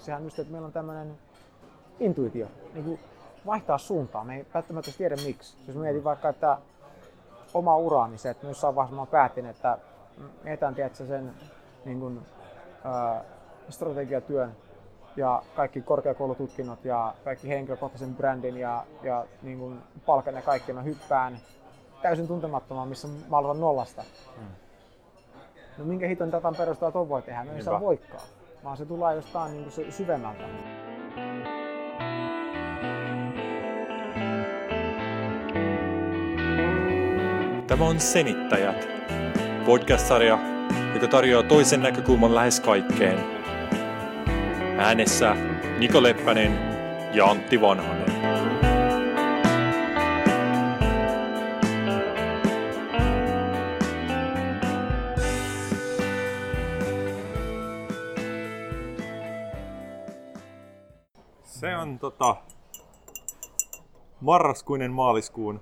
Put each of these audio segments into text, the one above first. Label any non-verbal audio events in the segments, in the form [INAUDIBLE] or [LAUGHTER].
niin sehän just, että meillä on tämmöinen intuitio, niin kuin vaihtaa suuntaa. Me ei välttämättä tiedä miksi. Jos mietin vaikka, että oma ura, niin se, että myös jossain vaiheessa mä päätin, että etän tiedätkö, sen niin kuin, ää, strategiatyön ja kaikki korkeakoulututkinnot ja kaikki henkilökohtaisen brändin ja, ja niin kuin palkan ja kaikki, mä hyppään täysin tuntemattomaan, missä mä aloitan nollasta. Hmm. No minkä hiton datan perusteella tuon voi tehdä? No ei saa voikaan, vaan se tulee jostain niin kuin syvemmältä. Tämä on Senittäjät, podcast-sarja, joka tarjoaa toisen näkökulman lähes kaikkeen. Äänessä Niko Leppänen ja Antti Vanhanen. On tota, marraskuinen maaliskuun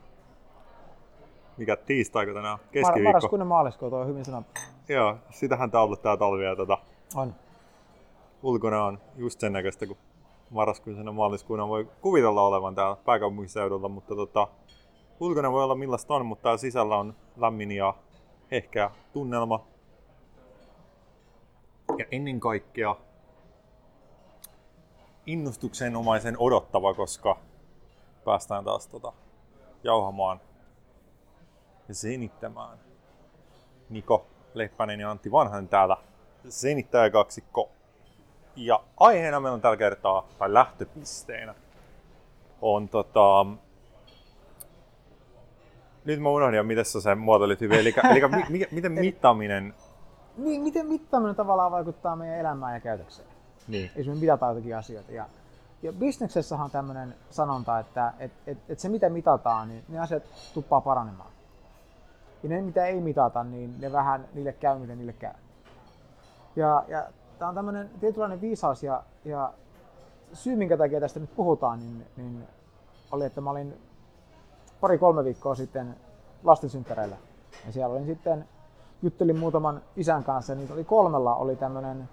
mikä tiistaiko tänään? Keskiviikko. Mar- marraskuinen maaliskuu, tuo on hyvin sanottu. Joo, sitähän tää on ollut tää talvi ja tota, on. ulkona on just sen näköistä, kun marraskuisena maaliskuuna voi kuvitella olevan täällä pääkaupunkiseudulla, mutta tota, ulkona voi olla millaista on, mutta täällä sisällä on lämmin ja ehkä tunnelma. Ja ennen kaikkea innostuksenomaisen odottava, koska päästään taas tota, jauhamaan ja senittämään. Niko Leppänen ja Antti Vanhanen täällä senittäjäkaksikko. Ja aiheena meillä on tällä kertaa, tai lähtöpisteenä, on tota... Nyt mä unohdin, miten sä sen muotoilit hyvin. Eli, eli mi, miten [LAUGHS] mittaaminen... Niin, miten mittaaminen tavallaan vaikuttaa meidän elämään ja käytökseen. Niin. Jos me mitataan jotakin asioita. Ja, ja bisneksessä on tämmöinen sanonta, että et, et, et se mitä mitataan, niin ne asiat tuppaa paranemaan. Ja ne, mitä ei mitata, niin ne vähän niille käy, miten niille käy. Ja, ja tämä on tämmöinen tietynlainen viisaus ja, ja syy, minkä takia tästä nyt puhutaan, niin, niin oli, että mä olin pari-kolme viikkoa sitten lastensynttäreillä. Ja siellä olin sitten, juttelin muutaman isän kanssa, niitä oli kolmella oli tämmöinen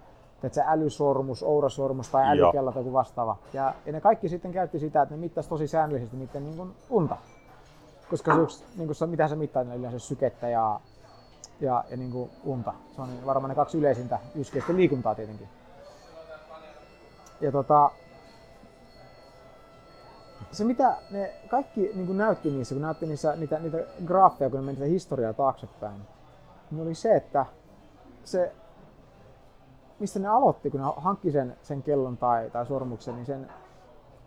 se älysormus, ourasormus tai älykello tai joku vastaava. Ja, ja, ne kaikki sitten käytti sitä, että ne mittasi tosi säännöllisesti niiden niin kuin unta. Koska se yksi, niin kuin, mitä se mittaa, niin yleensä sykettä ja, ja, ja niin kuin unta. Se on varmaan ne kaksi yleisintä, yksi liikuntaa tietenkin. Ja tota, se mitä ne kaikki niin kuin näytti niissä, kun näytti niissä, niitä, niitä graafeja, kun ne meni historiaa taaksepäin, niin oli se, että se, mistä ne aloitti, kun ne hankki sen, sen kellon tai, tai sormuksen, niin sen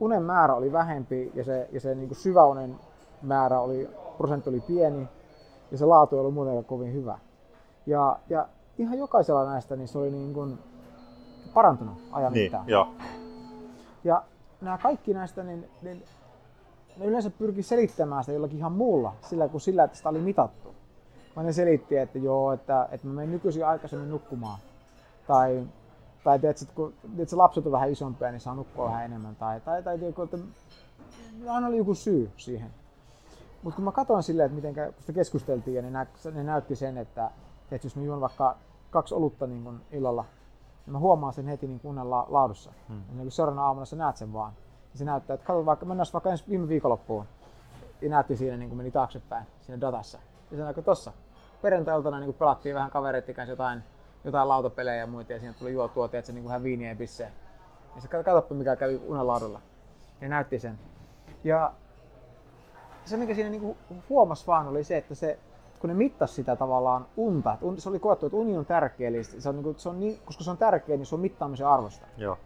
unen määrä oli vähempi ja se, ja se niin kuin syväunen määrä oli, prosentti oli pieni ja se laatu ei ollut muutenkaan kovin hyvä. Ja, ja ihan jokaisella näistä niin se oli niin kuin parantunut ajan niin, mittaan. Jo. Ja nämä kaikki näistä, niin, niin ne yleensä pyrki selittämään sitä jollakin ihan muulla, sillä kuin sillä, että sitä oli mitattu. Vaan ne selitti, että joo, että, että mä menen nykyisin aikaisemmin nukkumaan. Tai, tai tiedätkö, että kun tiedätkö, lapset on vähän isompia, niin saa nukkua vähän enemmän. Tai, tai, tai tiedätkö, että aina oli joku syy siihen. Mutta kun mä katsoin silleen, että miten kun sitä keskusteltiin ja ne, nä, ne näytti sen, että, että jos mä juon vaikka kaksi olutta niin kun illalla, niin mä huomaan sen heti niin unen la, laadussa. Hmm. Ja niin seuraavana aamuna sä näet sen vaan. Ja se näyttää, että katso vaikka, mennään vaikka ensi viime viikonloppuun. Ja näytti siinä niin kuin meni taaksepäin siinä datassa. Ja se näkyy tossa. Perjantai-iltana niin pelattiin vähän kavereiden kanssa jotain, jotain lautapelejä ja muita ja siinä tuli juotua, että se niin kuin vähän viiniä ja. Ja se katsoppa mikä kävi unenlaadulla. Ja näytti sen. Ja se mikä siinä niinku huomasi vaan oli se, että se, kun ne mittasi sitä tavallaan unta, se oli koettu, että uni on tärkeä, eli se on, niinku, se on niin, koska se on tärkeä, niin se on mittaamisen arvosta. Joo.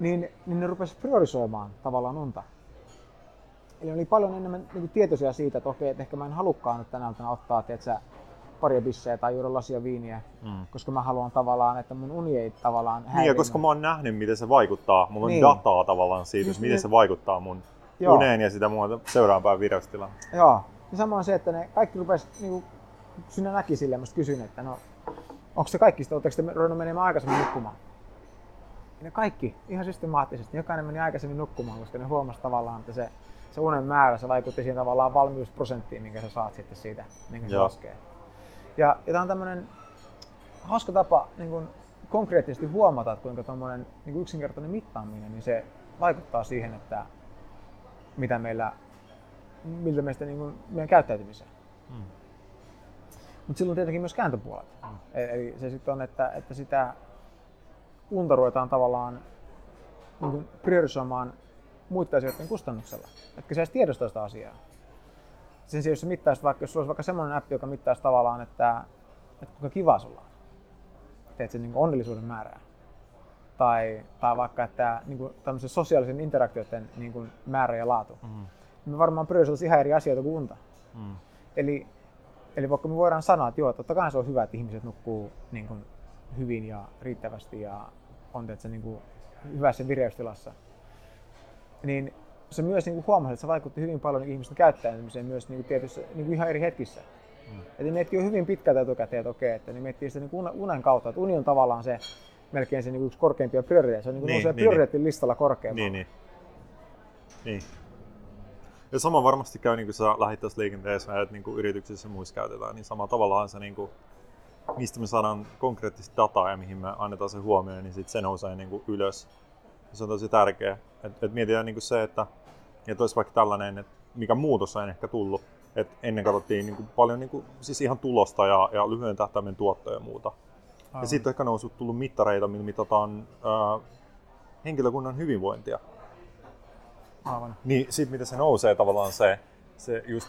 Niin, niin ne rupesivat priorisoimaan tavallaan unta. Eli oli paljon enemmän niin tietoisia siitä, että okei, että ehkä mä en halukkaan nyt tänä iltana ottaa tiedätkö, paria bissejä tai juoda lasia viiniä, mm. koska mä haluan tavallaan, että mun uni ei tavallaan häirinyt. Niin, ja koska mä oon nähnyt, miten se vaikuttaa. Mulla on niin. dataa tavallaan siitä, Just miten niin. se vaikuttaa mun Joo. uneen ja sitä muuta seuraavaan vireystilaan. Joo. Ja samoin se, että ne kaikki rupes, niin sinä näki sille, mä kysyin, että no, onko se kaikki oletteko te ruvennut menemään aikaisemmin nukkumaan? Ja ne kaikki, ihan systemaattisesti, jokainen meni aikaisemmin nukkumaan, koska ne huomasi tavallaan, että se, se unen määrä, se vaikutti siihen tavallaan valmiusprosenttiin, minkä sä saat sitten siitä, minkä se laskee. Ja, ja tämä on tämmöinen hauska tapa niin kun konkreettisesti huomata, että kuinka tuommoinen niin yksinkertainen mittaaminen, niin se vaikuttaa siihen, että mitä meillä, miltä meistä niin kuin, meidän käyttäytymiseen. Mm. Mutta silloin tietenkin myös kääntöpuolet. Mm. Eli se sitten on, että, että sitä unta ruvetaan tavallaan niin kuin priorisoimaan muiden asioiden kustannuksella. Etkä sä edes tiedostaa sitä asiaa. Sen sijaan, jos sä mittaisit vaikka, jos sulla olisi vaikka semmoinen appi, joka mittaisi tavallaan, että, että kuinka kiva sulla on. Teet sen niin onnellisuuden määrää. Tai, tai vaikka, että niin kuin tämmöisen sosiaalisen interaktioiden niin kuin määrä ja laatu. Mm. Me varmaan priorisoitaisiin ihan eri asioita kuin unta. Mm. Eli, eli vaikka me voidaan sanoa, että joo, totta kai se on hyvä, että ihmiset nukkuu niin kuin hyvin ja riittävästi ja on tietysti, niin kuin hyvässä vireystilassa, niin se myös niin kuin huomasi, että se vaikutti hyvin paljon niin ihmisten käyttäytymiseen myös niin kuin tietyssä, niin kuin ihan eri hetkissä. Mm. Eli miettii jo hyvin pitkältä etukäteen, että okei, että niin miettii sitä niin kuin unen kautta, että uni on tavallaan se melkein se niin kuin yksi korkeimpia prioriteetteja. Se on niin kuin niin, niin, prioriteettilistalla niin. korkeammalle. Niin, niin. niin. Ja sama varmasti käy, niin kuin sä lähit tässä liikenteessä, että niin kuin yrityksissä muissa käytetään, niin sama tavallaan se, niin kuin, mistä me saadaan konkreettista dataa ja mihin me annetaan se huomioon, niin sit se nousee niin kuin ylös. Ja se on tosi tärkeä. Et, et mietitään niin kuin se, että että olisi vaikka tällainen, että mikä muutos on ehkä tullut. Et ennen katsottiin niin kuin paljon niin kuin, siis ihan tulosta ja, ja lyhyen tähtäimen tuottoja ja muuta. Aivan. Ja sitten on ehkä noussut tullut mittareita, millä mitataan ää, henkilökunnan hyvinvointia. Aivan. Niin sitten mitä se nousee tavallaan se, se just,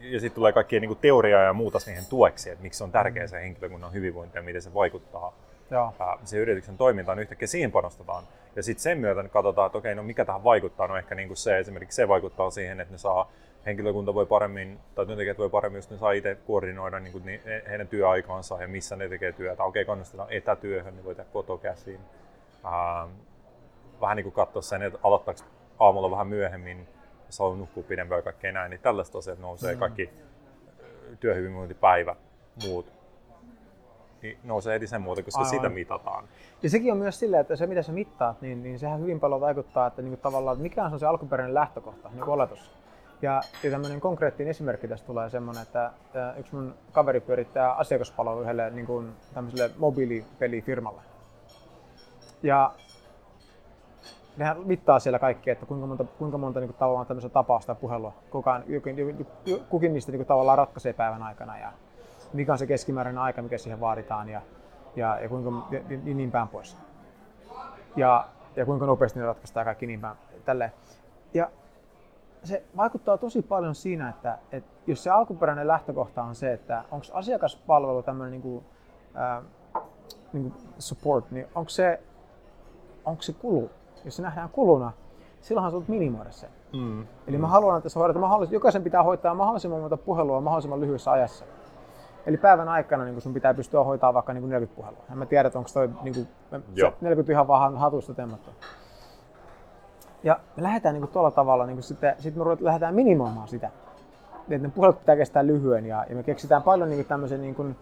ja sitten tulee kaikkia niin teoriaa ja muuta siihen tueksi, että miksi on tärkeää se henkilökunnan hyvinvointi ja miten se vaikuttaa Joo. se yrityksen toimintaan, niin yhtäkkiä siihen panostetaan. Ja sitten sen myötä katsotaan, että okei, no mikä tähän vaikuttaa. No ehkä niin kuin se esimerkiksi se vaikuttaa siihen, että ne saa henkilökunta voi paremmin, tai työntekijät voi paremmin, jos ne saa itse koordinoida niin kuin heidän työaikaansa ja missä ne tekee työtä. Okei, kannustetaan etätyöhön, niin voi tehdä kotokäsiin. Ähm, vähän niin kuin katsoa sen, että aloittaako aamulla vähän myöhemmin, jos haluaa nukkua pidempään ja kaikkea näin, niin tällaiset asiat nousee mm. kaikki työhyvinvointipäivä, muut niin nousee heti sen muuta, koska Aivan. sitä mitataan. Ja sekin on myös silleen, että se mitä sä mittaat, niin, niin sehän hyvin paljon vaikuttaa, että niin tavallaan, mikä on se alkuperäinen lähtökohta, niin oletus. Ja, ja tämmöinen konkreettinen esimerkki tästä tulee semmoinen, että, että yksi mun kaveri pyörittää asiakaspalvelu yhdelle niin kuin tämmöiselle mobiilipelifirmalle. Ja nehän mittaa siellä kaikkea, että kuinka monta, kuinka monta niin kuin, tavallaan tämmöistä tapausta ja puhelua kukaan, kukin, kukin niistä niin kuin, tavallaan ratkaisee päivän aikana. Ja, mikä on se keskimääräinen aika, mikä siihen vaaditaan ja, ja, ja kuinka ja, niin päin pois. Ja, ja kuinka nopeasti ne ratkaistaan kaikki niin päin. Tälleen. Ja se vaikuttaa tosi paljon siinä, että, että jos se alkuperäinen lähtökohta on se, että onko asiakaspalvelu tämmöinen niin kuin, äh, niin kuin support, niin onko se, onko se kulu? Jos se nähdään kuluna, silloinhan sä minimoida sen. Mm. Eli mä haluan, että se hoidetaan mahdollisimman, jokaisen pitää hoitaa mahdollisimman monta puhelua mahdollisimman lyhyessä ajassa. Eli päivän aikana niin sun pitää pystyä hoitaa vaikka niin 40 puhelua. En mä tiedä, onko toi niin kuin, 40 ihan vaan hatusta temmattu. Ja me lähdetään niin kuin tuolla tavalla, niin kuin sitten, sitten me lähdetään minimoimaan sitä. Että ne puhelut pitää kestää lyhyen ja, ja me keksitään paljon niin kuin tämmöisen niin kuin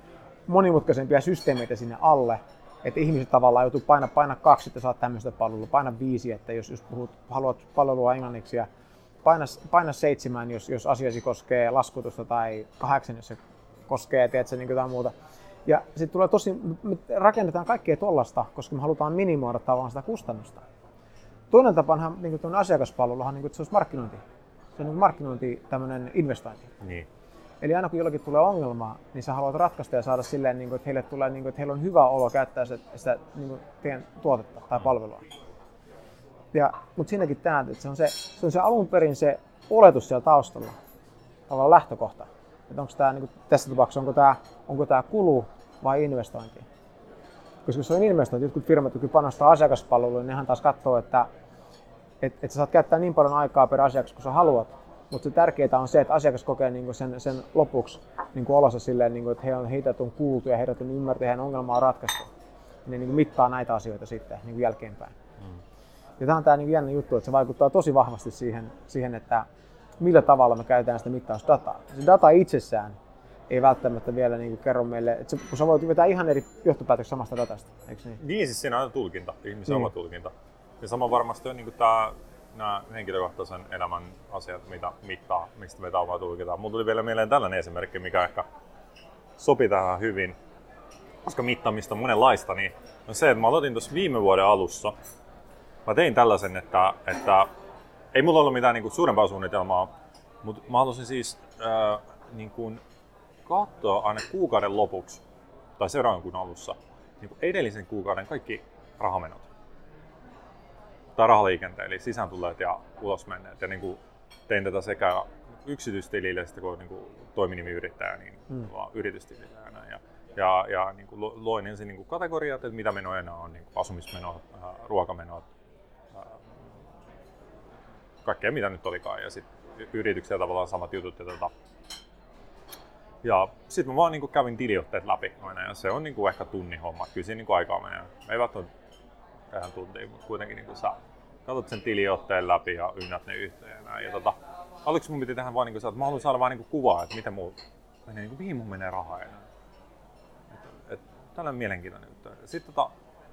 monimutkaisempia systeemeitä sinne alle, että ihmiset tavallaan joutuu paina, paina kaksi, että saat tämmöistä palvelua, paina viisi, että jos, jos puhut, haluat palvelua englanniksi ja paina, paina seitsemän, jos, jos asiasi koskee laskutusta tai kahdeksan, jos se koskee, tiedätkö, niin jotain muuta. Ja sitten tulee tosi, me rakennetaan kaikkea tollasta, koska me halutaan minimoida tavallaan sitä kustannusta. Toinen tapahan niin kuin asiakaspalveluhan, niin kuin, että se olisi markkinointi. Se on niin markkinointi, tämmöinen investointi. Niin. Eli aina kun jollakin tulee ongelma, niin sä haluat ratkaista ja saada silleen, niin kuin, että heille tulee, niin kuin, että heillä on hyvä olo käyttää sitä, sitä niin kuin teidän tuotetta tai mm. palvelua. Ja, mutta siinäkin tämä, että se on se, se on se alun perin se oletus siellä taustalla, tavallaan lähtökohta että onko tämä, niin tässä tapauksessa, onko tämä, onko tämä kulu vai investointi. Koska jos se on investointi, jotkut firmat, jotka panostaa asiakaspalveluun, niin nehän taas katsoo, että et, et sä saat käyttää niin paljon aikaa per asiakas kuin sä haluat, mutta se tärkeää on se, että asiakas kokee niin sen, sen lopuksi niin olossa silleen, niin kuin, että he on, heitä on kuultu ja heidät on ymmärretty ja heidän ongelma on ratkaistu. Ne niin mittaa näitä asioita sitten niin jälkeenpäin. Mm. Ja tämä on tämä niin jännä juttu, että se vaikuttaa tosi vahvasti siihen, siihen että millä tavalla me käytetään sitä mittausdataa. Se data itsessään ei välttämättä vielä niin kerro meille, että se, kun sä voit vetää ihan eri johtopäätöksiä samasta datasta, eikö niin? Niin, siis siinä on tulkinta, ihmisen niin. oma tulkinta. Ja sama varmasti on niin kuin tämä, nämä henkilökohtaisen elämän asiat, mitä mittaa, mistä me vaan tulkitaan. Mulla tuli vielä mieleen tällainen esimerkki, mikä ehkä sopii tähän hyvin, koska mittaamista on monenlaista, niin No se, että mä aloitin tuossa viime vuoden alussa. Mä tein tällaisen, että, että ei mulla ollut mitään niin kuin, suurempaa suunnitelmaa, mutta mä halusin siis äh, niin kuin, katsoa aina kuukauden lopuksi tai seuraavan kuun alussa niin kuin edellisen kuukauden kaikki rahamenot. Tai rahaliikenteen, eli sisääntulleet ja ulosmenneet. Ja niin kuin, tein tätä sekä yksityistilille että kun niin kuin, toiminimiyrittäjä, niin mm. yritystilille ja näin. Ja, ja, ja niin kuin, loin ensin niin kuin kategoriat, että mitä menoja on, niin kuin asumismenot, äh, ruokamenot, kaikkea mitä nyt olikaan. Ja sitten yrityksiä tavallaan samat jutut. Ja, tota, ja sitten mä vaan niin kävin tiliotteet läpi aina ja se on niin kuin ehkä tunnin homma. Kyllä siinä niin kuin aikaa menee. Ei välttämättä tähän tuntiin, mutta kuitenkin niin kuin sä katsot sen tiliotteen läpi ja ynnät ne yhteen. Ja, ja tota, aluksi mun piti tehdä vaan niin kuin, että mä haluan saada vaan niin kuin kuvaa, että miten mun menee, niin kuin, mihin mun menee rahaa. Et, et, tällainen mielenkiintoinen juttu. Sitten tota,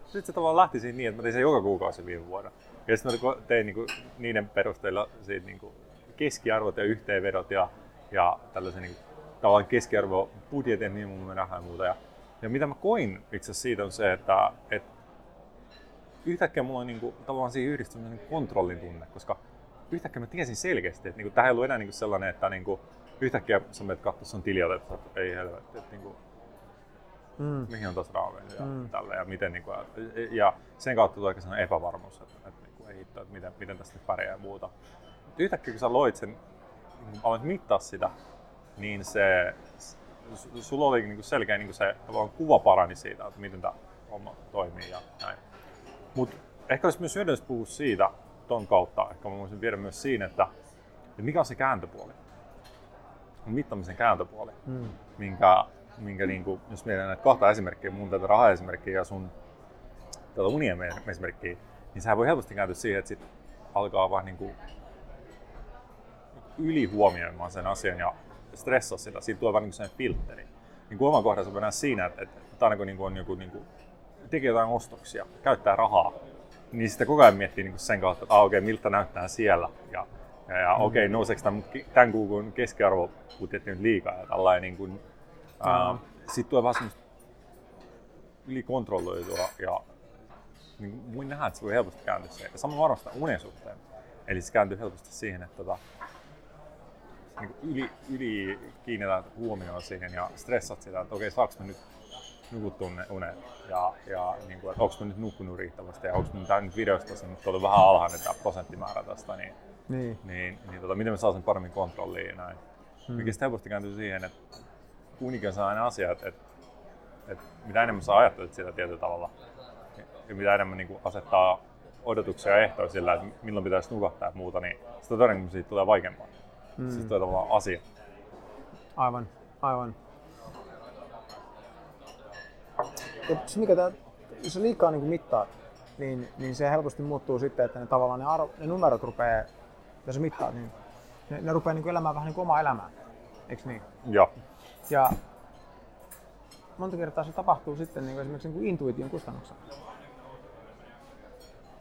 sit se tavallaan lähti siinä niin, että mä tein sen joka kuukausi viime vuonna. Ja sitten mä tein niin kuin, niiden perusteella siitä, niin kuin, keskiarvot ja yhteenvedot ja, ja tällaisen niin kuin, tavallaan keskiarvo budjetin, niin mun rahaa ja muuta. Ja, ja mitä mä koin itse siitä on se, että, että yhtäkkiä mulla on niin kuin, tavallaan siihen yhdistynyt niin kontrollin tunne, koska yhtäkkiä mä tiesin selkeästi, että niin kuin, tämä ei ollut enää niin kuin sellainen, että niin kuin, yhtäkkiä sä menet katsoa sun tiliotet, että ei helvetti, että niin kuin, mm. mihin on tuossa rahaa ja mm. tällä ja miten niin kuin, ja sen kautta tulee aika sellainen epävarmuus, että, että ei hitto, että miten, miten tästä pärjää ja muuta. Yhtäkkiä kun sä loit sen, niin aloit mittaa sitä, niin se, sulla oli niin kuin selkeä niin kuin se kuva parani siitä, että miten tämä homma toimii ja näin. Mutta ehkä olisi myös hyödyllistä puhua siitä ton kautta, ehkä mä voisin viedä myös siinä, että, että mikä on se kääntöpuoli. Mittamisen kääntöpuoli, mm. minkä, minkä niin kuin, jos mietitään näitä kahta esimerkkiä, mun tätä rahaesimerkkiä ja sun tätä unien esimerkkiä, niin sehän voi helposti kääntyä siihen, että sit alkaa vaan niin kuin ylihuomioimaan sen asian ja stressaa sitä. Siitä tulee vaan niin sellainen filtteri. Niin kuin oman kohdassa mennään siinä, että, että, aina kun niin kuin on joku, niin kuin, tekee jotain ostoksia, käyttää rahaa, niin sitten koko ajan miettii niin sen kautta, että ah, okei, okay, miltä näyttää siellä. Ja, ja, ja mm. okei, okay, nouseeko tämän, tämän kuukun keskiarvobudjetti nyt liikaa ja tällainen. Niin kuin, mm. sitten tulee vähän semmoista ylikontrolloitua ja niin voin nähdä, että se voi helposti kääntyä se. Ja sama varmasti unen suhteen. Eli se kääntyy helposti siihen, että tota, niin yli, yli kiinnität huomioon siihen ja stressat sitä, että okei, okay, saanko mä nyt nukuttua ne unet ja, ja niin kuin, että onko mä nyt nukkunut riittävästi ja onko mä tämä nyt videosta se nyt oli vähän alhainen tämä prosenttimäärä tästä, niin, niin. niin, niin tota, miten mä saan sen paremmin kontrolliin ja näin. Hmm. Mikä sitten helposti kääntyy siihen, että unikin on sellainen asia, että, että, että mitä enemmän sä ajattelet sitä tietyllä tavalla ja mitä enemmän niin kuin asettaa odotuksia ja ehtoja sillä, että milloin pitäisi nukahtaa ja muuta, niin sitä todennäköisesti siitä tulee vaikeampaa. Mm. Siis toi tavallaan asia. Aivan, aivan. Ja se mikä tää, jos liikaa niin mittaa, niin, niin se helposti muuttuu sitten, että ne tavallaan ne, arvo, ne numerot rupeaa, jos mittaa, niin ne, ne rupeaa niin elämään vähän niin kuin omaa elämää. Eikö niin? Joo. Ja monta kertaa se tapahtuu sitten niin kuin esimerkiksi niin kuin intuition kustannuksella.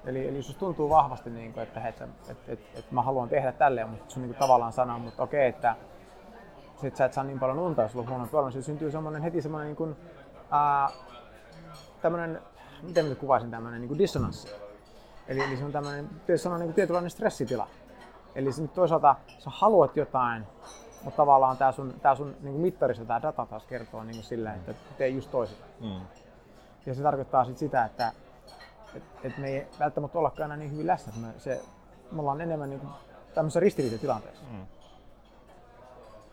Eli, eli jos tuntuu vahvasti, niin kuin, että, että, että, että, että mä haluan tehdä tälleen, mutta sun niin kuin, tavallaan sanoo, mutta okei, että sit sä et saa niin paljon unta, jos sulla on huono puolella, niin syntyy semmoinen, heti semmoinen niin kuin, ää, tämmöinen, miten mä kuvaisin tämmöinen niin kuin dissonanssi. Eli, eli se on tämmöinen, sanoa, niin kuin tietynlainen stressitila. Eli se nyt toisaalta sä haluat jotain, mutta tavallaan tämä sun, tää sun niin kuin mittarissa tämä data taas kertoo niin kuin sillä, että tee just toisin. Mm. Ja se tarkoittaa sit sitä, että et, et me ei välttämättä ollakaan enää niin hyvin läsnä. Me, se, me ollaan enemmän niin kuin tämmöisessä ristiriitatilanteessa. Mm.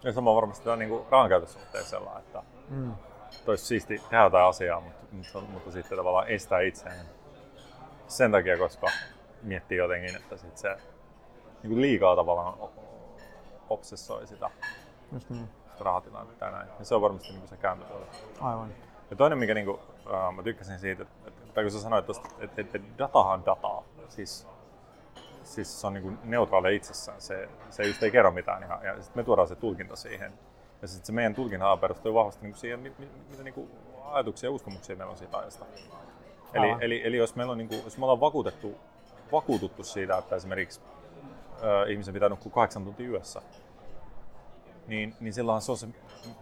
Ja sama varmasti on niin rahankäytössä sellainen, että mm. toisi siisti tehdä jotain asiaa, mutta, mutta, mutta sitten tavallaan estää itseään sen takia, koska miettii jotenkin, että sit se niin kuin liikaa tavallaan obsessoi sitä, Just niin. sitä rahatilannetta ja näin. Ja se on varmasti niin kuin se kääntöpuoli. Aivan. Ja toinen, mikä niin kuin, uh, mä tykkäsin siitä, että tai kun sä sanoit tosta, että, että datahan dataa, siis, siis se on niin neutraali itsessään, se, se just ei kerro mitään ja, ja sitten me tuodaan se tulkinta siihen. Ja sitten se meidän tulkinta perustuu vahvasti niin siihen, mitä, niin kuin ajatuksia ja uskomuksia meillä on siitä ajasta. Eli, eli, eli jos, meillä on, niin kuin, jos me ollaan vakuutettu, vakuututtu siitä, että esimerkiksi ö, ihmisen pitää nukkua kahdeksan tuntia yössä, niin, niin silloin se on se,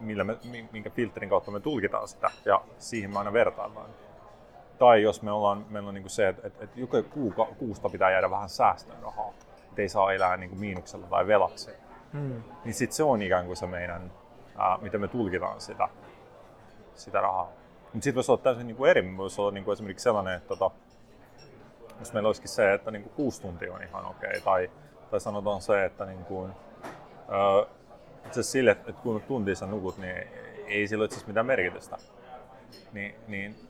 millä me, minkä filterin kautta me tulkitaan sitä ja siihen me aina vertaillaan. Tai jos me ollaan, meillä on niin kuin se, että, että, että joka kuuka, kuusta pitää jäädä vähän säästöön rahaa, että ei saa elää niin kuin miinuksella tai velaksi, Mm. niin sitten se on ikään kuin se meidän, ää, miten me tulkitaan sitä, sitä rahaa. Mutta sitten voisi olla täysin niin kuin eri, voisi olla niin kuin esimerkiksi sellainen, että tota, jos meillä olisikin se, että niin kuin kuusi tuntia on ihan okei, okay, tai, tai sanotaan se, että niin kuin, ää, itse asiassa sille, että kuinka tuntia sä nukut, niin ei sillä itse asiassa mitään merkitystä. Niin, niin kun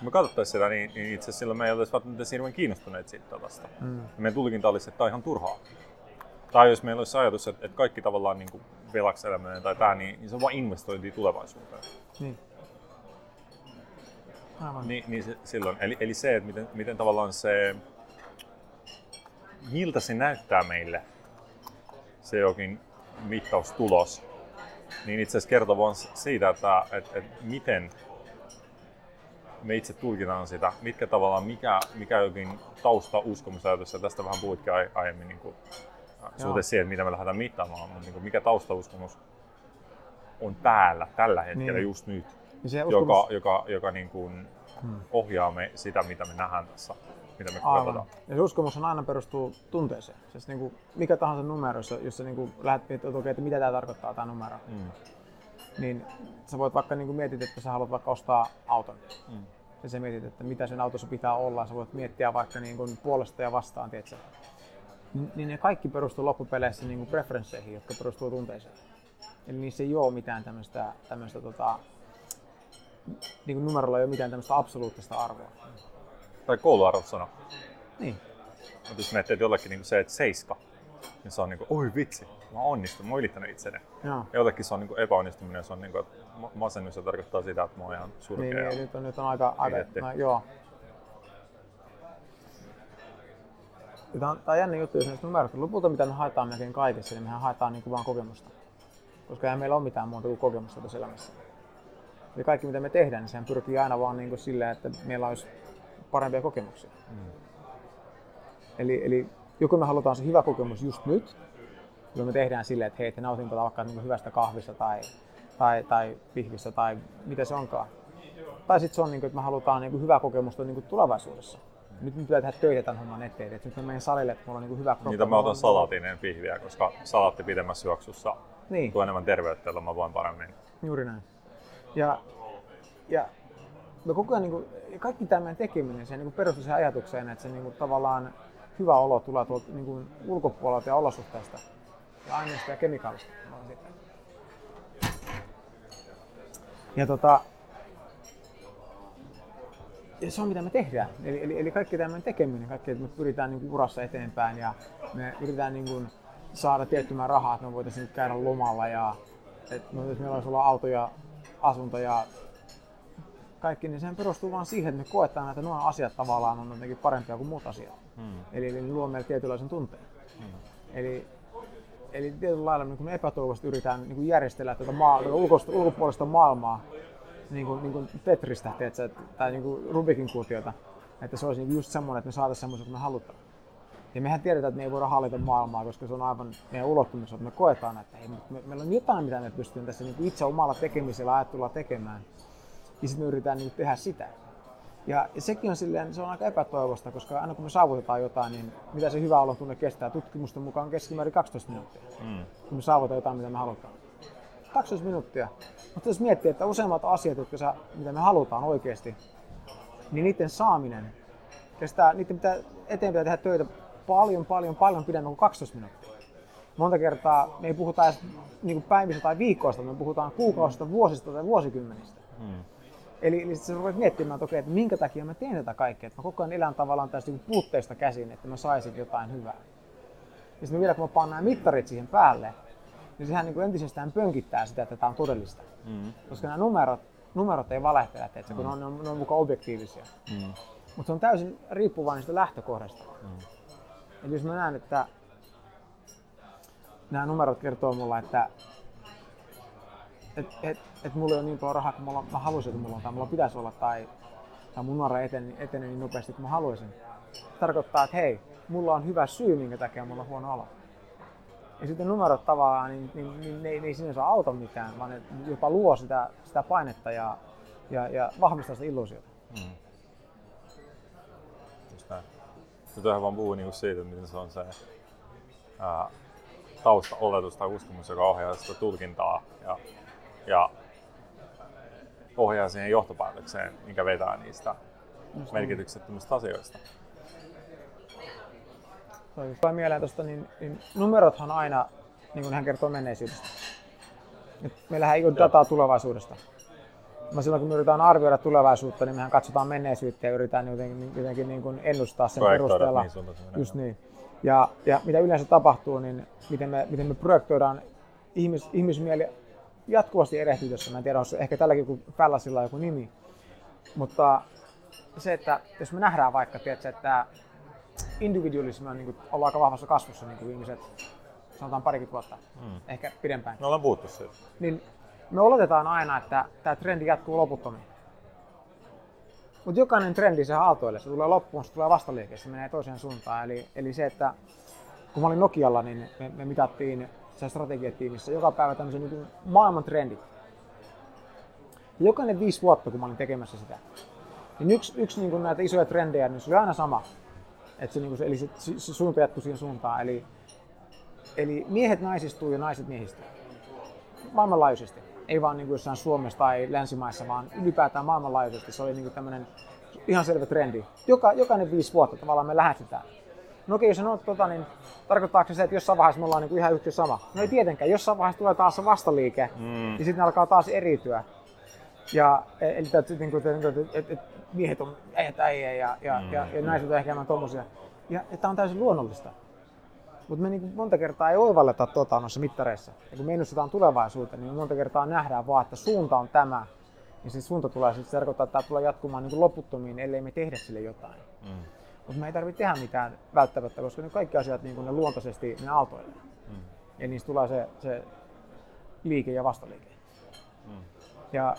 me katsottaisiin sitä, niin, niin itse asiassa silloin me ei oltaisi välttämättä hirveän kiinnostuneet siitä datasta. Mm. Meidän tulkinta olisi, että tämä on ihan turhaa. Tai jos meillä olisi ajatus, että, että kaikki tavallaan niin kuin velaksi eläminen tai tämä, niin, niin se on vain investointi tulevaisuuteen. Niin. Aivan. Niin, niin se, silloin, eli, eli se, että miten, miten tavallaan se, miltä se näyttää meille, se jokin mittaustulos, niin itse asiassa kertoo vaan siitä, että, että, että miten me itse tulkitaan sitä, mitkä tavallaan, mikä, mikä jokin tausta uskomusajatus, ja tästä vähän puhutkin ai- aiemmin niin kuin, suhteessa siihen, että mitä me lähdetään mittaamaan, mutta niin kuin, mikä taustauskomus on päällä tällä hetkellä Niin. just nyt, se joka, uskomus, joka, joka niin kuin Hmm. ohjaa me sitä, mitä me nähdään tässä, mitä me katsotaan. Ja se uskomus on aina perustuu tunteeseen. Siis niin kuin mikä tahansa numero, jossa, jossa niin kuin lähdet miettimään, että mitä tämä tarkoittaa tämä numero, Mm. Niin sä voit vaikka niin kuin mietit, että sä haluat vaikka ostaa auton. Mm. Ja sä mietit, että mitä sen autossa pitää olla. Sä voit miettiä vaikka niin kuin puolesta ja vastaan, tiedätkö? Niin, niin ne kaikki perustuu loppupeleissä niin kuin preferensseihin, jotka perustuu tunteeseen. Eli niissä ei ole mitään tämmöistä, tämmöistä tota, niin kuin numerolla ei ole mitään tämmöistä absoluuttista arvoa. Tai kouluarvot sanoo. Niin. Mutta jos miettii, että jollekin niin se, että seiska, niin se on niin kuin, oi vitsi, mä oon onnistunut, mä oon ylittänyt itseni. Joo. Ja jollekin se on niin kuin epäonnistuminen, se on niin kuin, että ma- masennus se tarkoittaa sitä, että mä oon ihan surkea. Niin, ja- niin, nyt on, nyt on aika, aika no, joo. Ja Tämä on, tämä on jännä juttu, jos näistä numeroista. Lopulta mitä me haetaan melkein kaikessa, niin mehän haetaan niin kuin vaan kokemusta. Koska eihän meillä ole mitään muuta kuin kokemusta tässä elämässä. Eli kaikki mitä me tehdään, niin sehän pyrkii aina vaan niin kuin silleen, että meillä olisi parempia kokemuksia. Mm. Eli, eli joko me halutaan se hyvä kokemus just nyt, jolloin me tehdään silleen, että hei, että nautinpa vaikka niin hyvästä kahvista tai, tai, tai pihvistä tai mitä se onkaan. Tai sitten se on, niin kuin, että me halutaan niin hyvää kokemusta niin tulevaisuudessa. Nyt me pitää tehdä töitä tämän homman eteen. Et nyt mä menen salille, että mulla on niin kuin hyvä kroppa. Niitä mä otan salaatinen pihviä, koska salaatti pidemmässä juoksussa Niin, tuo enemmän terveyttä, jolla mä voin paremmin. juuri näin. Ja, ja me koko ajan, niin kuin, kaikki tämä meidän tekeminen, se niin perustuu siihen ajatukseen, että se niin kuin, tavallaan hyvä olo tulee tuolta niin kuin, ulkopuolelta ja olosuhteista ja aineista ja kemikaalista. Ja tota, ja se on mitä me tehdään. Eli, eli, eli kaikki tämä tekeminen, kaikki, että me pyritään niin kuin urassa eteenpäin ja me yritetään niin kuin saada tietty määrä rahaa, että me voitaisiin käydä lomalla ja että me, meillä olisi olla auto ja asunto ja kaikki, niin sehän perustuu vaan siihen, että me koetaan, että nuo asiat tavallaan on jotenkin parempia kuin muut asiat. Mm. Eli, eli ne luo meille tietynlaisen tunteen. Mm. Eli, eli tietyllä lailla niin epätoivoisesti yritetään niin järjestellä tätä, maa, tätä ulkoista, ulkopuolista maailmaa niin kuin, niin kuin Tetristä tiedätkö, että- tai niin kuin Rubikin kuutiota, että se olisi niin just semmoinen, että me saataisiin semmoisen kuin me halutaan. Ja mehän tiedetään, että me ei voida hallita maailmaa, koska se on aivan meidän ulottumisessa, että me koetaan, että hei, me, meillä on jotain, mitä me pystymme tässä niin itse omalla tekemisellä ajattelulla tekemään. Ja sitten me yritetään niin tehdä sitä. Ja, sekin on silleen, se on aika epätoivosta, koska aina kun me saavutetaan jotain, niin mitä se hyvä olon tunne kestää tutkimusten mukaan keskimäärin 12 minuuttia, Mm. kun me saavutetaan jotain, mitä me halutaan. 12 minuuttia. Mutta jos miettii, että useimmat asiat, jotka sä, mitä me halutaan oikeasti, niin niiden saaminen kestää, niiden pitää, eteen pitää tehdä töitä paljon, paljon, paljon pidemmän kuin 12 minuuttia. Monta kertaa me ei puhuta edes niin päivistä tai viikoista, me puhutaan kuukausista, vuosista tai vuosikymmenistä. Mm. Eli, eli sitten sä rupeat miettimään, että, okei, että minkä takia mä teen tätä kaikkea. Että mä koko ajan elän tavallaan tästä niin puutteista käsin, että mä saisin jotain hyvää. Ja sitten vielä kun mä paan nämä mittarit siihen päälle, niin sehän niin kuin entisestään pönkittää sitä, että tämä on todellista. Mm. Koska nämä numerot, numerot ei valehtele, että kun ne on, ne on, ne on mukaan objektiivisia. Mm. Mutta se on täysin riippuvainen sitä lähtökohdasta. Mm. Eli jos mä näen, että nämä numerot kertoo mulle, että et, et, et mulla ei ole niin paljon rahaa kuin mulla, mä haluaisin, että mulla on, tai mulla pitäisi olla, tai, tai mun nuora etenee, etenee niin nopeasti kuin mä haluaisin. Se tarkoittaa, että hei, mulla on hyvä syy, minkä takia mulla on huono olo. Ja sitten numerot tavallaan, niin, niin, niin ne, ne ei sinänsä auta mitään, vaan ne jopa luo sitä, sitä painetta ja, ja, ja vahvistaa sitä illuusiota. Mm. Just näin. Nyt vaan puhua niinku siitä, miten se on se ää, taustaoletus tai uskomus, joka ohjaa sitä tulkintaa ja, ja ohjaa siihen johtopäätökseen, mikä vetää niistä Just merkityksettömistä asioista. Tulee mieleen tuosta, niin, niin numerothan aina, niin kuin hän kertoo menneisyydestä. Meillähän ei ole dataa tulevaisuudesta. Mä silloin kun me yritetään arvioida tulevaisuutta, niin mehän katsotaan menneisyyttä ja yritetään jotenkin, jotenkin niin kuin ennustaa sen perusteella. Niin, Just niin. Ja, ja mitä yleensä tapahtuu, niin miten me, miten me projektoidaan ihmis, ihmismieli jatkuvasti erehtyy tässä. Mä en tiedä, onko ehkä tälläkin kuin Fällasilla joku nimi. Mutta se, että jos me nähdään vaikka, tiedätkö, että individualismi on niin kuin, ollut aika vahvassa kasvussa niin kuin viimeiset, sanotaan parikymmentä vuotta, mm. ehkä pidempään. Me ollaan puhuttu siitä. Niin me oletetaan aina, että tämä trendi jatkuu loputtomiin. Mutta jokainen trendi se aaltoille, se tulee loppuun, se tulee vastaliike, se menee toiseen suuntaan. Eli, eli se, että kun mä olin Nokialla, niin me, me mitattiin se strategiatiimissä joka päivä tämmöisen niin maailman trendit. Ja jokainen viisi vuotta, kun mä olin tekemässä sitä, niin yksi, yksi niin kuin näitä isoja trendejä, niin se oli aina sama. Et se, niin kuin se, eli se, se, suunta jatkui siihen suuntaan. Eli, eli miehet naisistuu ja naiset miehistyy. Maailmanlaajuisesti. Ei vaan niin kuin jossain Suomessa tai länsimaissa, vaan ylipäätään maailmanlaajuisesti. Se oli niin kuin tämmöinen ihan selvä trendi. Joka, jokainen viisi vuotta tavallaan me lähestytään. No okei, jos sanot tota, niin tarkoittaako se, että jossain vaiheessa me ollaan niin kuin ihan yhtä sama? No ei tietenkään. Jossain vaiheessa tulee taas se vastaliike, mm. ja sitten alkaa taas eriytyä. Ja, e, eli että, niin kuin, että, että, että miehet on äijät äijä ja, ja, mm. ja, ja naiset on ehkä enemmän tommosia. Ja, tämä on täysin luonnollista. Mutta me niin monta kertaa ei oivalleta tota noissa mittareissa. Ja kun me ennustetaan tulevaisuuteen, niin me monta kertaa nähdään vaan, että suunta on tämä. Ja se suunta tulee, sitten se tarkoittaa, että tämä tulee jatkumaan niin loputtomiin, ellei me tehdä sille jotain. Mm. Mutta me ei tarvitse tehdä mitään välttämättä, koska ne kaikki asiat niin ne luontaisesti ne aaltoilee. Mm. Ja niistä tulee se, se liike ja vastaliike. Mm. Ja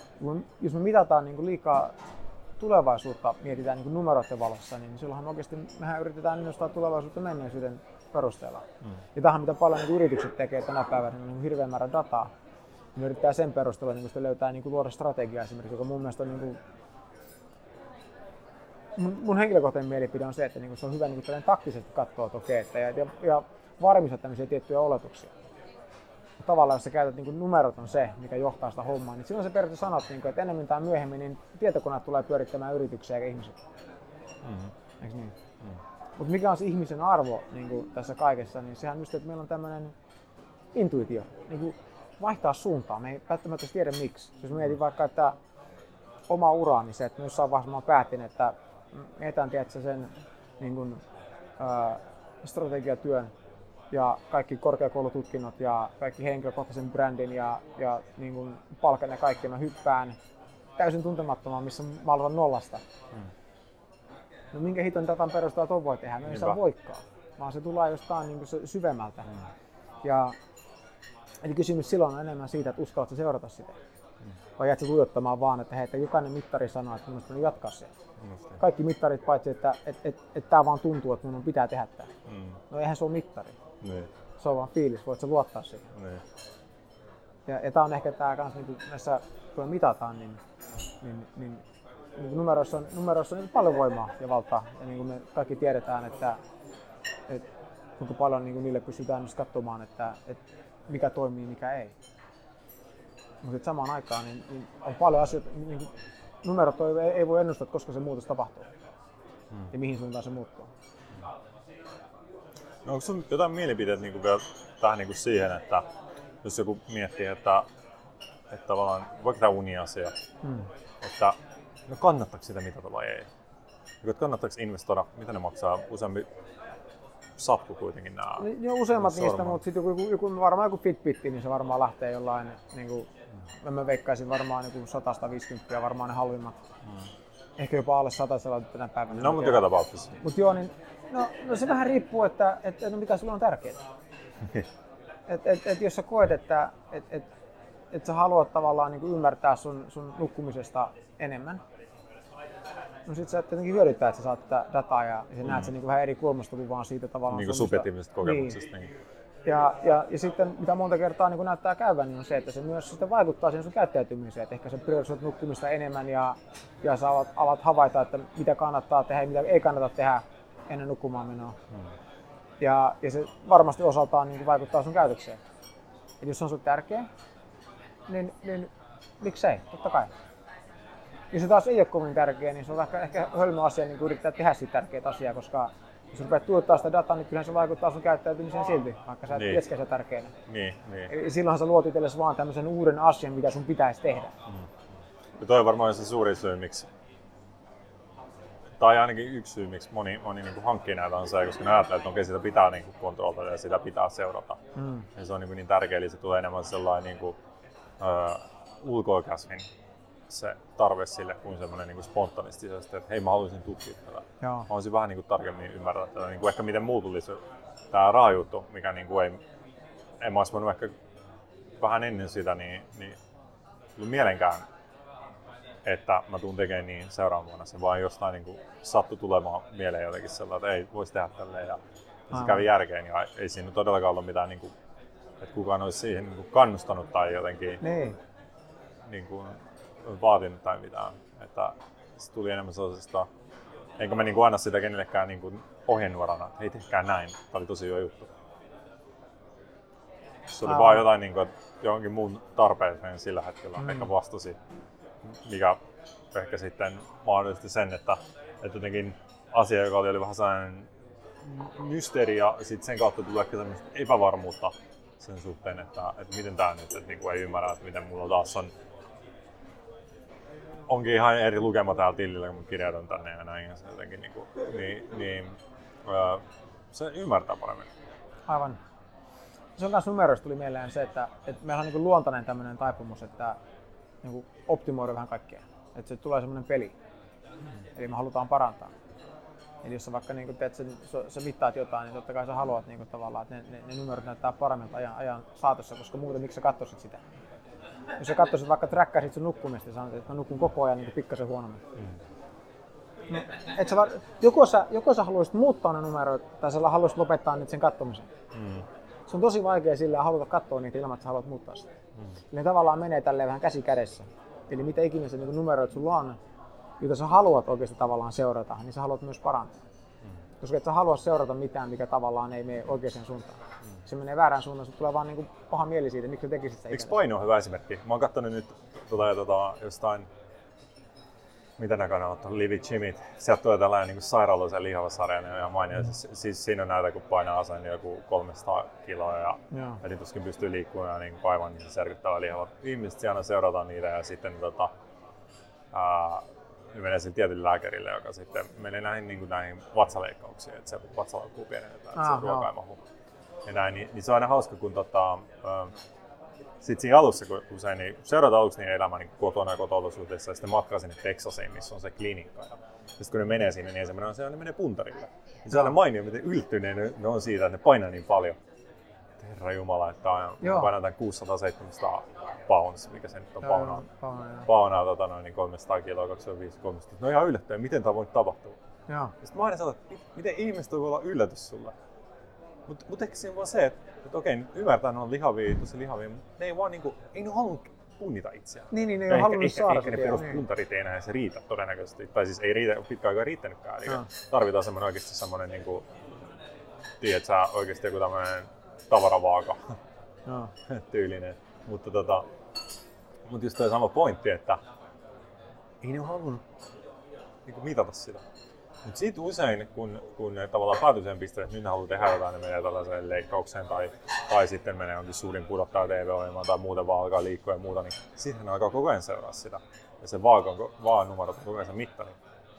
jos me mitataan niin liikaa tulevaisuutta, mietitään niin numeroiden valossa, niin silloinhan oikeasti mehän yritetään ennustaa tulevaisuutta menneisyyden perusteella. Mm. Ja tähän mitä paljon niin yritykset tekee tänä päivänä, niin on hirveän määrä dataa. Me yrittää sen perusteella niin löytää niin luoda strategiaa esimerkiksi, joka mun mielestä on niin kuin, mun, henkilökohtainen mielipide on se, että niin se on hyvä niin taktisesti katsoa, että okei, että ja, ja, ja varmistaa tämmöisiä tiettyjä oletuksia tavallaan jos sä käytät niin numerot on se, mikä johtaa sitä hommaa, niin silloin se periaatteessa sanot, niin kuin, että enemmän tai myöhemmin niin tietokoneet tulee pyörittämään yrityksiä eikä ihmiset. Mm-hmm. Eikö niin? Mm-hmm. Mutta mikä on se ihmisen arvo niin kuin tässä kaikessa, niin sehän just, että meillä on tämmöinen intuitio, niin kuin vaihtaa suuntaa. Me ei välttämättä tiedä miksi. Jos mietin vaikka, että oma ura, niin se, että jossain vaiheessa mä päätin, että etän tiedätkö, sen niin kuin, ää, strategiatyön ja kaikki korkeakoulututkinnot ja kaikki henkilökohtaisen brändin ja, ja niin kuin palkan ja kaikki, mä hyppään täysin tuntemattomaan, missä mä aloitan nollasta. Hmm. No minkä hiton datan perusteella tuon voi tehdä? No ei saa voikaan, vaan se tulee jostain niin kuin syvemmältä. Hmm. Ja, eli kysymys silloin on enemmän siitä, että uskallatko seurata sitä. Hmm. Vai jäät tuijottamaan vaan, että hei, että jokainen mittari sanoo, että minusta on jatkaa se. Kaikki mittarit paitsi, että et, et, et, et tämä vaan tuntuu, että minun pitää tehdä tämä. Hmm. No eihän se ole mittari. Niin. Se on vaan fiilis, voit sä luottaa siihen. Niin. Ja, ja tämä on ehkä tämä kans niin näissä, kun mitataan, niin, niin, niin, niin numeroissa on, numeroissa on niin paljon voimaa ja valtaa. Ja niin kuin me kaikki tiedetään, että, että kuinka paljon niin kuin niille pystytään myös katsomaan, että, että mikä toimii, mikä ei. Mutta samaan aikaan niin, niin on paljon asioita, niin kuin numerot ei, ei voi ennustaa, koska se muutos tapahtuu hmm. ja mihin suuntaan se muuttuu. No, onko sun jotain mielipiteet niin vielä tähän niin kuin siihen, että jos joku miettii, että, että tavallaan vaikka tämä uniasia, hmm. että no kannattaako sitä mitata vai ei? Että kannattaako investoida, mitä ne maksaa useampi sappu kuitenkin nämä. No, useimmat niistä, mutta sitten joku, joku, varmaan joku Fitbit, niin se varmaan lähtee jollain, niin kuin, hmm. mä veikkaisin varmaan niin 150 varmaan ne halvimmat. Hmm. Ehkä jopa alle 100 tänä päivänä. No, mutta joka tapauksessa. Mutta joo, niin No, no se vähän riippuu, että, että no mikä sulle on tärkeää. [LAUGHS] et, et, et jos sä koet, että et, et, et sä haluat tavallaan niin ymmärtää sun, sun nukkumisesta enemmän, no sit sä tietenkin hyödyttää, että sä saat tätä dataa ja, sä mm. näet sen niin vähän eri kulmasta kuin vaan siitä tavallaan niin kuin subjektiivisesta kokemuksesta. Niin. Ja, ja, ja sitten mitä monta kertaa niin näyttää käyvän, niin on se, että se myös sitten vaikuttaa siihen sun käyttäytymiseen. Että ehkä sä priorisoit nukkumista enemmän ja, ja sä alat, alat havaita, että mitä kannattaa tehdä ja mitä ei kannata tehdä ennen nukkumaan menoa. Hmm. Ja, ja se varmasti osaltaan niin vaikuttaa sun käytökseen. Eli jos se on sun tärkeä, niin, niin miksei, totta kai. Jos se taas ei ole kovin tärkeä, niin se on ehkä, ehkä hölmö asia niin yrittää tehdä siitä tärkeää asiaa, koska jos rupeat tuottaa sitä dataa, niin kyllähän se vaikuttaa sun käyttäytymiseen silti, vaikka sä et niin. se tärkeänä. Niin, niin. Eli silloinhan sä luot itsellesi vaan tämmöisen uuden asian, mitä sun pitäisi tehdä. Mm. Ja toi on varmaan se suuri syy, miksi tai ainakin yksi syy, miksi moni, moni niin kuin hankkii näitä on se, koska ne ajattelee, että okei, sitä pitää niin kuin kontrolloida ja sitä pitää seurata. Mm. Ja se on niin, kuin niin tärkeä, eli se tulee enemmän sellainen niin kuin, uh, ulkoikäsmin se tarve sille kuin semmoinen niin spontanistisesti, että hei mä haluaisin tutkia tätä. Joo. Mä haluaisin vähän niin kuin tarkemmin ymmärtää tätä, niin kuin ehkä miten muu tulisi tämä rahajuttu, mikä niin kuin ei, en mä olisi voinut ehkä vähän ennen sitä niin, niin mielenkään, että mä tuun tekemään niin seuraavan vuonna. Se vaan jostain niin kuin sattui tulemaan mieleen jotenkin sellainen, että ei voisi tehdä tälleen. Ja, ja se kävi järkeen ja ei siinä todellakaan ollut mitään, niin kuin, että kukaan olisi siihen niin kuin kannustanut tai jotenkin niin. Niin kuin, vaatinut tai mitään. Että se tuli enemmän sellaisesta, enkä mä niin kuin anna sitä kenellekään niin kuin ohjenuorana, että hei tehkää näin, tämä oli tosi hyvä juttu. Se oli Aa. vaan jotain, niin kuin, että johonkin muun tarpeeseen sillä hetkellä mm. ehkä vastasi, mikä ehkä sitten mahdollisti sen, että, että jotenkin asia, joka oli vähän sellainen mysteeri ja sitten sen kautta tuli ehkä epävarmuutta sen suhteen, että, että miten tämä nyt, että niin kuin ei ymmärrä, että miten mulla taas on onkin ihan eri lukema täällä tilillä, kun kirjoitan tänne ja näin. Ja se jotenkin niin, kuin, niin, niin öö, se ymmärtää paremmin. Aivan. Se on myös numeroista tuli mieleen se, että, että meillä on niin luontainen tämmöinen taipumus, että niin optimoida vähän kaikkea. Että se tulee semmoinen peli. Eli me halutaan parantaa. Eli jos sä vaikka niin teet sen, sä mittaat jotain, niin totta kai sä haluat niin kuin, tavallaan, että ne, ne, ne numerot näyttää paremmilta ajan, ajan saatossa, koska muuten miksi sä katsoisit sitä? Jos sä katsoisit vaikka träkkäisit sun nukkumista ja sanoit, että mä nukun koko ajan niin pikkasen huonommin. Mm. No, et sä, joko, sä, joko sä haluaisit muuttaa ne numeroita tai sä haluaisit lopettaa nyt sen katsomisen. Mm. Se on tosi vaikea sillä haluta katsoa niitä ilman, että sä haluat muuttaa sitä. Mm. Eli ne tavallaan menee tälleen vähän käsi kädessä. Eli mitä ikinä se niin numeroit sulla on, joita sä haluat oikeasti tavallaan seurata, niin sä haluat myös parantaa. Mm. Koska et sä halua seurata mitään, mikä tavallaan ei mene oikeaan suuntaan se menee väärään suuntaan, se tulee vaan niin kuin paha mieli siitä, miksi sä tekisit sitä Eikö paino on hyvä esimerkki? Mä oon katsonut nyt tota, tota, jostain mitä nämä kanavat on, Livi Chimit. Sieltä tulee tällainen niin sairaaloisen lihava sarja, niin on ihan mainio. Mm. Siis, siis, siinä on näitä, kun painaa asen joku 300 kiloa ja, ja niin tuskin pystyy liikkumaan ja niin aivan niin serkyttävä lihava. Ihmiset siellä seurataan niitä ja sitten tota, ää, menee sen tietylle lääkärille, joka sitten menee näihin, niin kuin näihin vatsaleikkauksiin, että se vatsalaukkuu pienennetään, että se ruoka ei mahu ja näin, niin, niin se on aina hauska, kun tota, äh, sitten siinä alussa, kun usein niin seuraat aluksi niin elämä niin kotona ja kotolosuhteissa ja sitten matkaa sinne Texasiin, missä on se klinikka. Ja sitten kun ne menee sinne, niin ensimmäinen on se, ne menee puntarille. Niin se on aina mainio, miten yltyneen ne, ne on siitä, että ne painaa niin paljon. Herra Jumala, että painaa tämän 600-700 pounds, mikä se nyt on paunaa. Paunaa tota, noin niin 300 kiloa, 25 300. No ihan yllättäen, miten tämä voi tapahtua? Joo. Sitten mä aina sanon, että miten ihmiset voi olla yllätys sulle? Mutta mut ehkä siinä vaan se, että, että okei, ymmärtää, että ne on lihavia, tosi lihavia, mutta ne ei vaan niinku, ei ne halunnut punnita itseään. Niin, niin ne ei ole halunnut ehkä, saada ehkä, ehkä ne peruspuntarit niin. ei enää se riitä todennäköisesti. Tai siis ei riitä, pitkä aikaa riittänytkään. Eli no. tarvitaan semmoinen oikeasti semmoinen, niin kuin, tiedät sä, oikeasti joku tämmöinen tavaravaaka no. [LAUGHS] tyylinen. Mutta tota, mutta just toi sama pointti, että ei ne ole halunnut niin mitata sitä. Mutta sitten usein, kun, kun ne tavallaan päätyy sen pisteen, että nyt haluaa tehdä jotain, ne menee tällaiseen leikkaukseen tai, tai sitten menee jonkin suurin pudottaja TV-ohjelmaan tai muuten vaan alkaa liikkua ja muuta, niin sitten ne alkaa koko ajan seuraa sitä. Ja se vaakon, vaan numero on koko ajan se mittari,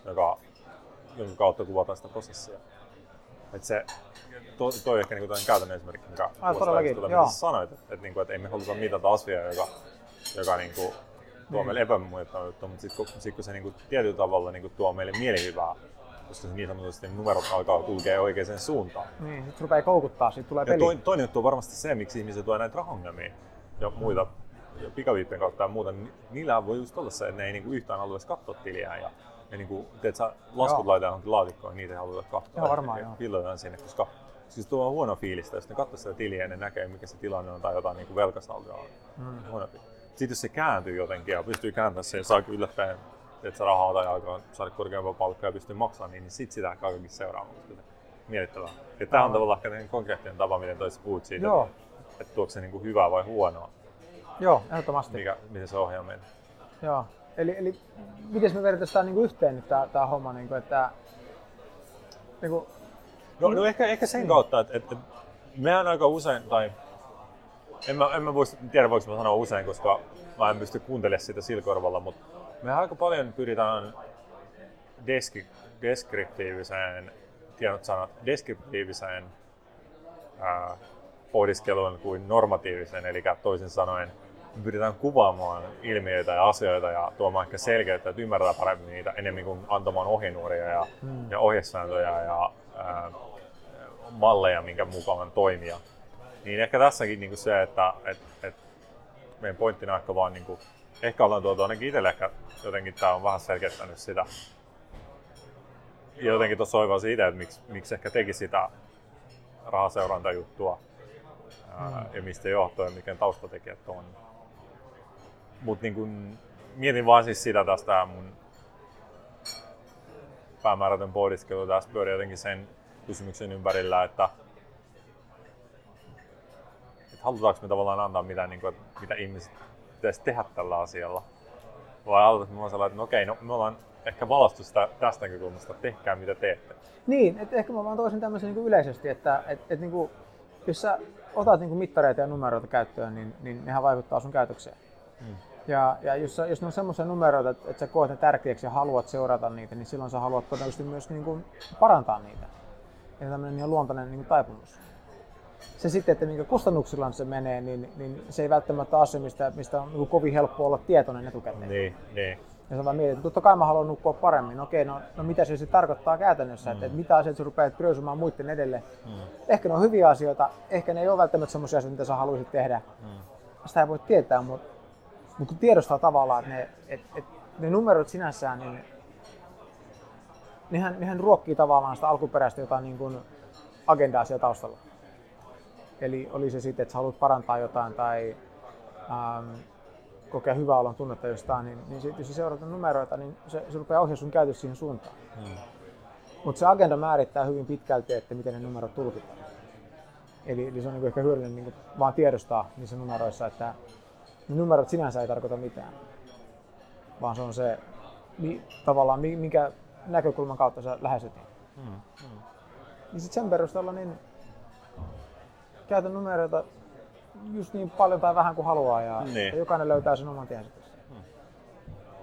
joka, jonka kautta kuvataan sitä prosessia. Et se, to, toi ehkä niinku käytännön esimerkki, mikä mitä sanoit, että, että, niinku, että ei me haluta mitata asiaa, joka, joka niinku, tuo niin. meille epämuodottavaa juttua, mutta sitten kun, sit, kun se niinku, tietyllä tavalla niinku, tuo meille mielihyvää koska niin sanotusti numerot alkaa kulkea oikeaan suuntaan. Niin, sitten rupeaa koukuttaa, sitten tulee peli. Toinen, toinen juttu on varmasti se, miksi ihmiset tulee näitä rahongelmia ja muita ja pikaviippien kautta ja muuta, niin niillä voi just olla se, että ne ei niinku yhtään halua edes katsoa tiliä ja, ja niinku, teet sä laskut laitetaan johonkin laatikkoon, niin niitä ei halua katsoa. Joo, varmaan joo. Pilloidaan sinne, koska siis tuo on huono fiilistä, jos ne katsoo sitä tiliä ja ne näkee, mikä se tilanne on tai jotain niin velkasaldoa on. Mm. Huono fiilis. Sitten jos se kääntyy jotenkin ja pystyy kääntämään sen saa yllättäen että se rahaa tai alkaa saada korkeampaa palkkaa ja pystyy maksamaan, niin, niin sit sitä kaikenkin seuraa. Mietittävää. Ja tämä on tavallaan ehkä konkreettinen tapa, miten toisi puhut siitä, Joo. että, että tuoko se niin kuin hyvää vai huonoa. Joo, ehdottomasti. Mikä, miten se ohjaa meitä. Joo. Eli, eli miten me vedetään tämä niin yhteen nyt tämä, tämä homma, niin kuin, että niin kuin, no, no, ehkä, ehkä sen kautta, että, että mehän aika usein, tai en mä, en mä tiedä voiko mä sanoa usein, koska mä en pysty kuuntelemaan sitä silkorvalla, mutta me aika paljon pyritään deski, deskriptiiviseen, tiedot sanat, deskriptiiviseen ää, pohdiskeluun kuin normatiivisen, eli toisin sanoen me pyritään kuvaamaan ilmiöitä ja asioita ja tuomaan ehkä selkeyttä, että ymmärretään paremmin niitä enemmän kuin antamaan ohjenuoria ja, hmm. ja ohjesääntöjä ja ää, malleja, minkä mukaan toimia. Niin ehkä tässäkin niin kuin se, että et, et meidän pointtina on ehkä vaan niin kuin, ehkä ollaan tuotu ainakin itselle ehkä jotenkin tämä on vähän selkeyttänyt sitä. Ja jotenkin tuossa oiva siitä, että miksi, miksi ehkä teki sitä rahaseurantajuttua mm. ja mistä johtuu ja mikä taustatekijät on. Mutta niin mietin vaan siis sitä tästä mun päämäärätön pohdiskelu tästä pyöri jotenkin sen kysymyksen ympärillä, että, että halutaanko me tavallaan antaa mitä, niin kuin, mitä ihmiset pitäisi tehdä tällä asialla. Vai aloitat me sellainen, että no okei, no me ollaan ehkä valastu sitä tästä näkökulmasta, tehkää mitä teette. Niin, että ehkä mä vaan toisin tämmöisen niin yleisesti, että et, et, niin kuin, jos sä otat niin kuin mittareita ja numeroita käyttöön, niin, niin nehän vaikuttaa sun käytökseen. Hmm. Ja, ja jos, jos ne on semmoisia numeroita, että, että sä koet ne tärkeäksi ja haluat seurata niitä, niin silloin sä haluat todennäköisesti myös niin kuin parantaa niitä. Ja tämmöinen niin luontainen niin kuin taipumus se sitten, että minkä kustannuksilla se menee, niin, niin se ei välttämättä se, mistä, mistä on niin kovin helppo olla tietoinen etukäteen. Niin, niin. Ja sä vaan mietit, että totta kai mä haluan nukkua paremmin. Okei, no, no mitä se sitten tarkoittaa käytännössä, mm. että, että mitä asioita sä rupeat priorisoimaan muiden edelle. Mm. Ehkä ne on hyviä asioita, ehkä ne ei ole välttämättä sellaisia asioita, mitä sä haluaisit tehdä. Mm. Sitä ei voi tietää, mutta, mutta kun tiedostaa tavallaan, että ne, et, et, ne numerot sinänsä, niin nehän, nehän ruokkii tavallaan sitä alkuperäistä jotain niin kuin agendaa siellä taustalla. Eli oli se sitten, että sä haluat parantaa jotain tai ähm, kokea hyvää olon tunnetta jostain, niin, niin sit, jos sä seuraat numeroita, niin se, se rupeaa ohjaa sun käytös siihen suuntaan. Hmm. Mutta se agenda määrittää hyvin pitkälti, että miten ne numerot tulkitaan. Eli, eli se on niin ehkä hyödyllinen niin vaan tiedostaa niissä numeroissa, että ne numerot sinänsä ei tarkoita mitään, vaan se on se mi, tavallaan minkä näkökulman kautta sä lähestyt. Hmm. Hmm. Niin sitten sen perusteella niin käytän numeroita just niin paljon tai vähän kuin haluaa ja, niin. ja jokainen löytää sen oman tiensä tässä. Hmm.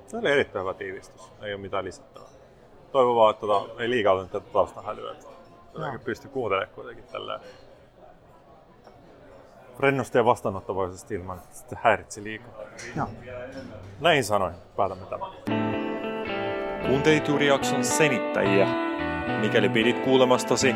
Se oli erittäin hyvä tiivistys, ei ole mitään lisättävää. Toivon vaan, että tota, ei liikaa ole tätä taustahälyä, että no. pysty kuuntelemaan kuitenkin tällä rennosti ja vastaanottavaisesti ilman, että sitten häiritsi liikaa. No. Näin sanoin, päätämme tämän. Kuuntelit juuri jakson senittäjiä. Mikäli pidit kuulemastasi,